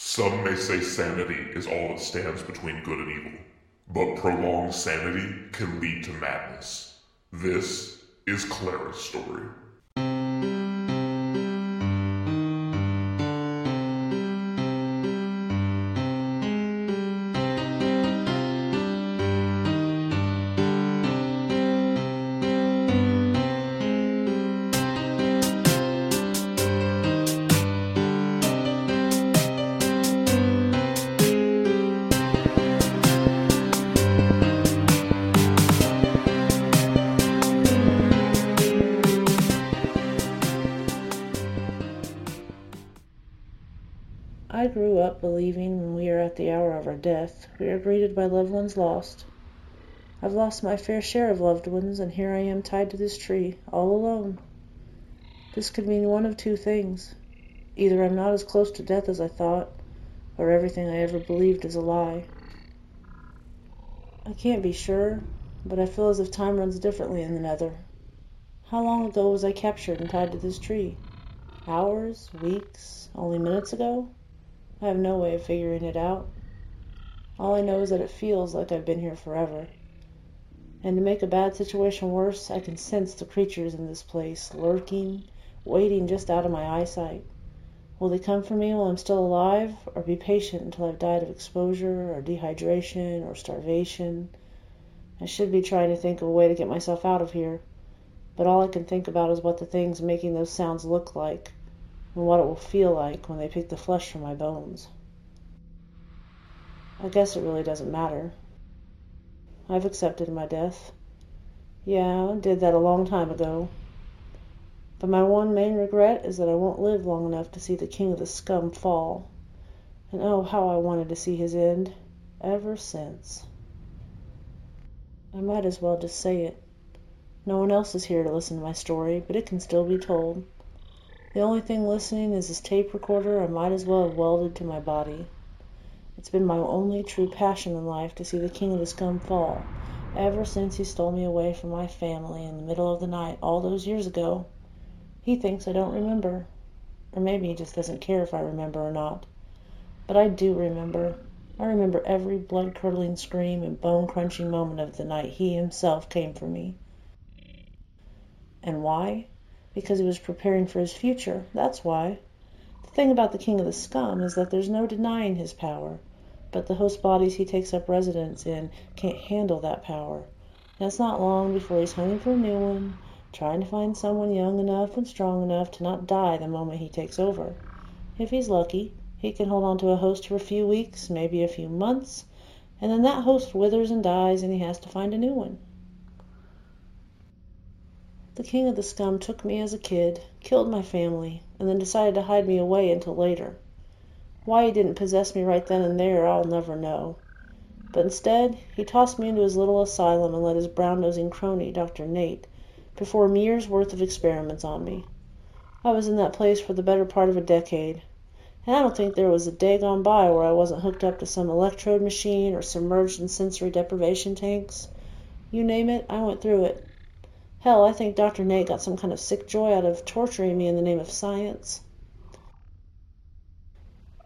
Some may say sanity is all that stands between good and evil, but prolonged sanity can lead to madness. This is Clara's story. I grew up believing when we are at the hour of our death, we are greeted by loved ones lost. I've lost my fair share of loved ones, and here I am tied to this tree, all alone. This could mean one of two things. Either I'm not as close to death as I thought, or everything I ever believed is a lie. I can't be sure, but I feel as if time runs differently in the nether. How long ago was I captured and tied to this tree? Hours? Weeks? Only minutes ago? I have no way of figuring it out. All I know is that it feels like I've been here forever. And to make a bad situation worse, I can sense the creatures in this place, lurking, waiting just out of my eyesight. Will they come for me while I'm still alive, or be patient until I've died of exposure, or dehydration, or starvation? I should be trying to think of a way to get myself out of here, but all I can think about is what the things making those sounds look like, and what it will feel like when they pick the flesh from my bones. I guess it really doesn't matter. I've accepted my death. Yeah, I did that a long time ago. But my one main regret is that I won't live long enough to see the king of the scum fall. And oh, how I wanted to see his end, ever since. I might as well just say it. No one else is here to listen to my story, but it can still be told. The only thing listening is this tape recorder I might as well have welded to my body. It's been my only true passion in life to see the king of the scum fall, ever since he stole me away from my family in the middle of the night all those years ago. He thinks I don't remember, or maybe he just doesn't care if I remember or not. But I do remember. I remember every blood curdling scream and bone crunching moment of the night he himself came for me. And why? Because he was preparing for his future. That's why. The thing about the king of the scum is that there's no denying his power, but the host bodies he takes up residence in can't handle that power. And not long before he's hunting for a new one, trying to find someone young enough and strong enough to not die the moment he takes over. If he's lucky, he can hold on to a host for a few weeks, maybe a few months, and then that host withers and dies and he has to find a new one. The king of the scum took me as a kid, killed my family, and then decided to hide me away until later. Why he didn't possess me right then and there I'll never know. But instead, he tossed me into his little asylum and let his brown nosing crony, Dr. Nate, perform years' worth of experiments on me. I was in that place for the better part of a decade, and I don't think there was a day gone by where I wasn't hooked up to some electrode machine or submerged in sensory deprivation tanks. You name it, I went through it. Hell, I think Dr. Nate got some kind of sick joy out of torturing me in the name of science.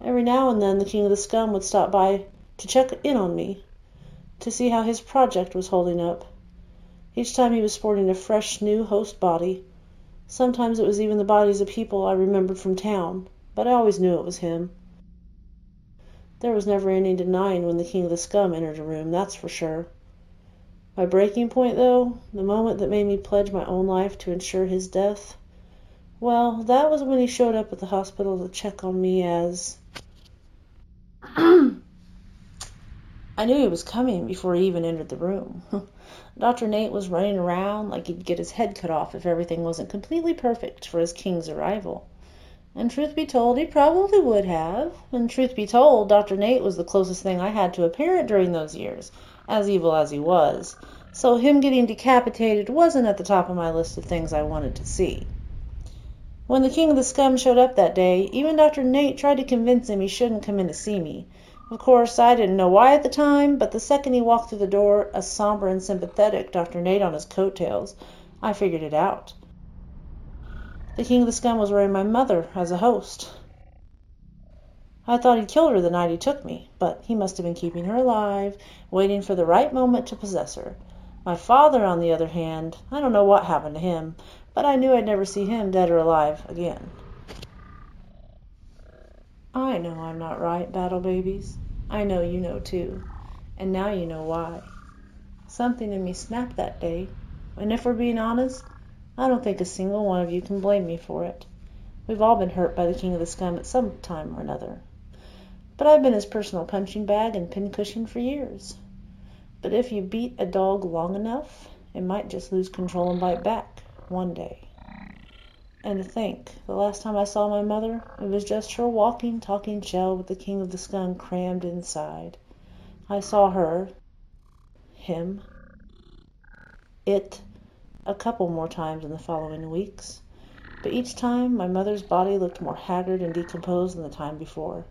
Every now and then the king of the scum would stop by to check in on me, to see how his project was holding up. Each time he was sporting a fresh new host body. Sometimes it was even the bodies of people I remembered from town, but I always knew it was him. There was never any denying when the king of the scum entered a room, that's for sure. My breaking point, though, the moment that made me pledge my own life to ensure his death, well, that was when he showed up at the hospital to check on me as. I knew he was coming before he even entered the room. Dr. Nate was running around like he'd get his head cut off if everything wasn't completely perfect for his king's arrival. And truth be told, he probably would have. And truth be told, Dr. Nate was the closest thing I had to a parent during those years as evil as he was, so him getting decapitated wasn't at the top of my list of things I wanted to see. When the king of the scum showed up that day, even Dr. Nate tried to convince him he shouldn't come in to see me. Of course, I didn't know why at the time, but the second he walked through the door, a somber and sympathetic Dr. Nate on his coattails, I figured it out. The king of the scum was wearing my mother as a host. I thought he'd killed her the night he took me, but he must have been keeping her alive, waiting for the right moment to possess her. My father, on the other hand, I don't know what happened to him, but I knew I'd never see him, dead or alive, again. I know I'm not right, Battle Babies. I know you know too. And now you know why. Something in me snapped that day, and if we're being honest, I don't think a single one of you can blame me for it. We've all been hurt by the King of the Scum at some time or another. But I've been his personal punching bag and pincushion for years. But if you beat a dog long enough, it might just lose control and bite back one day. And to think, the last time I saw my mother, it was just her walking, talking shell with the King of the Scum crammed inside. I saw her, him, it, a couple more times in the following weeks. But each time my mother's body looked more haggard and decomposed than the time before.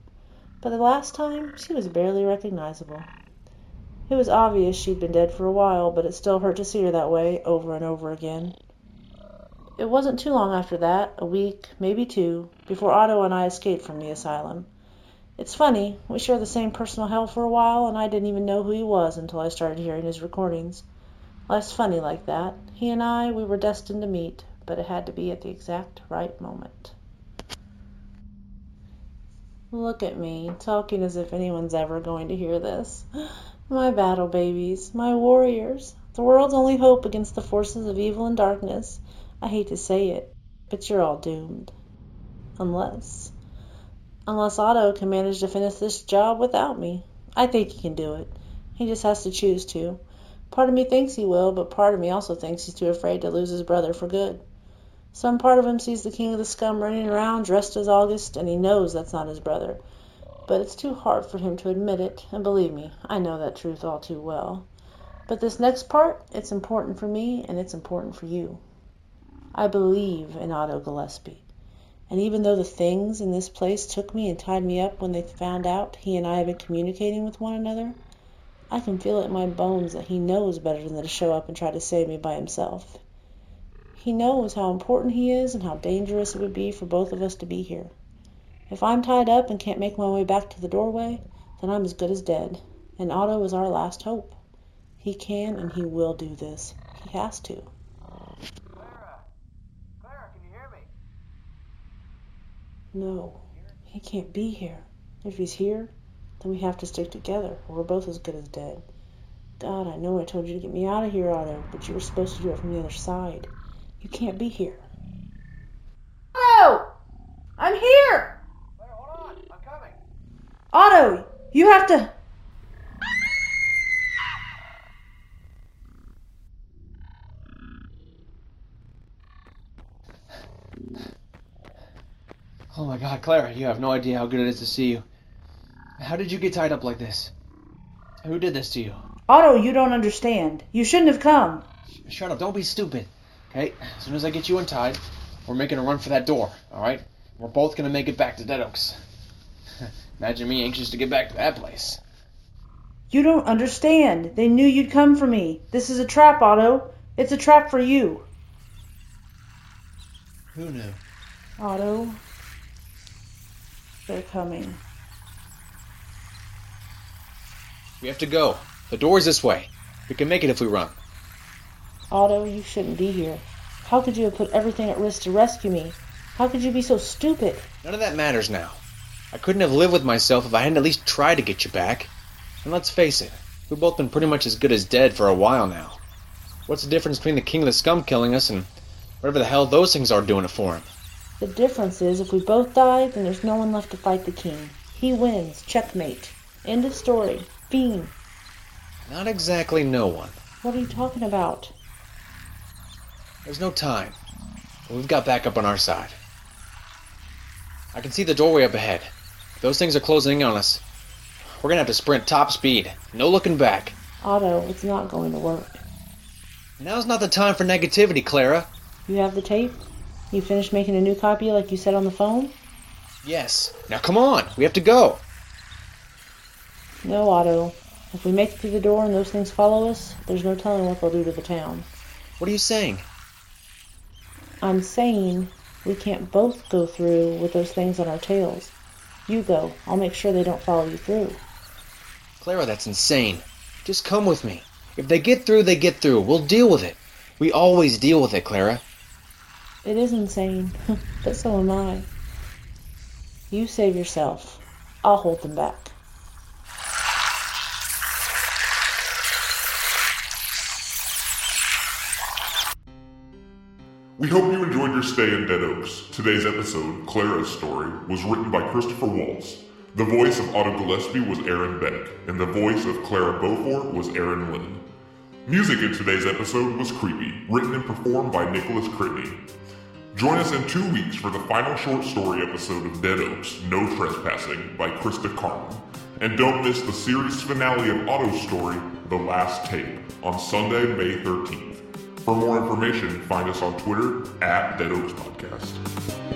But the last time she was barely recognizable. It was obvious she'd been dead for a while, but it still hurt to see her that way over and over again. It wasn't too long after that, a week, maybe two, before Otto and I escaped from the asylum. It's funny, we shared the same personal hell for a while, and I didn't even know who he was until I started hearing his recordings. Life's funny like that. He and I, we were destined to meet, but it had to be at the exact right moment. Look at me, talking as if anyone's ever going to hear this. My battle babies, my warriors, the world's only hope against the forces of evil and darkness. I hate to say it, but you're all doomed. Unless. Unless Otto can manage to finish this job without me. I think he can do it. He just has to choose to. Part of me thinks he will, but part of me also thinks he's too afraid to lose his brother for good. Some part of him sees the king of the scum running around dressed as August, and he knows that's not his brother. But it's too hard for him to admit it, and believe me, I know that truth all too well. But this next part, it's important for me, and it's important for you. I believe in Otto Gillespie. And even though the things in this place took me and tied me up when they found out he and I had been communicating with one another, I can feel it in my bones that he knows better than to show up and try to save me by himself. He knows how important he is and how dangerous it would be for both of us to be here. If I'm tied up and can't make my way back to the doorway, then I'm as good as dead, and Otto is our last hope. He can and he will do this. He has to. Clara! Clara, can you hear me? No, he can't be here. If he's here, then we have to stick together, or we're both as good as dead. God, I know I told you to get me out of here, Otto, but you were supposed to do it from the other side. You can't be here. Otto! I'm here! Clara, hold on. I'm coming. Otto, you have to. Oh my god, Clara, you have no idea how good it is to see you. How did you get tied up like this? Who did this to you? Otto, you don't understand. You shouldn't have come. Shut up, don't be stupid. Okay, as soon as I get you untied, we're making a run for that door, alright? We're both gonna make it back to Dead Oaks. Imagine me anxious to get back to that place. You don't understand. They knew you'd come for me. This is a trap, Otto. It's a trap for you. Who knew? Otto. They're coming. We have to go. The door's this way. We can make it if we run. Otto, you shouldn't be here. How could you have put everything at risk to rescue me? How could you be so stupid? None of that matters now. I couldn't have lived with myself if I hadn't at least tried to get you back. And let's face it, we've both been pretty much as good as dead for a while now. What's the difference between the King of the Scum killing us and whatever the hell those things are doing it for him? The difference is if we both die, then there's no one left to fight the king. He wins. Checkmate. End of story. Fiend. Not exactly no one. What are you talking about? There's no time. But we've got backup on our side. I can see the doorway up ahead. Those things are closing in on us. We're gonna have to sprint top speed. No looking back. Otto, it's not going to work. Now's not the time for negativity, Clara. You have the tape? You finished making a new copy like you said on the phone? Yes. Now come on. We have to go. No, Otto. If we make it through the door and those things follow us, there's no telling what they'll do to the town. What are you saying? I'm saying we can't both go through with those things on our tails. You go. I'll make sure they don't follow you through. Clara, that's insane. Just come with me. If they get through, they get through. We'll deal with it. We always deal with it, Clara. It is insane, but so am I. You save yourself. I'll hold them back. We hope you enjoyed your stay in Dead Oaks. Today's episode, Clara's story, was written by Christopher Waltz. The voice of Otto Gillespie was Aaron Beck, and the voice of Clara Beaufort was Erin Lynn. Music in today's episode was Creepy, written and performed by Nicholas Critney. Join us in two weeks for the final short story episode of Dead Oaks, No Trespassing, by Christa Carmen. And don't miss the series finale of Otto's story, The Last Tape, on Sunday, May 13th. For more information, find us on Twitter at Dead Oaks Podcast.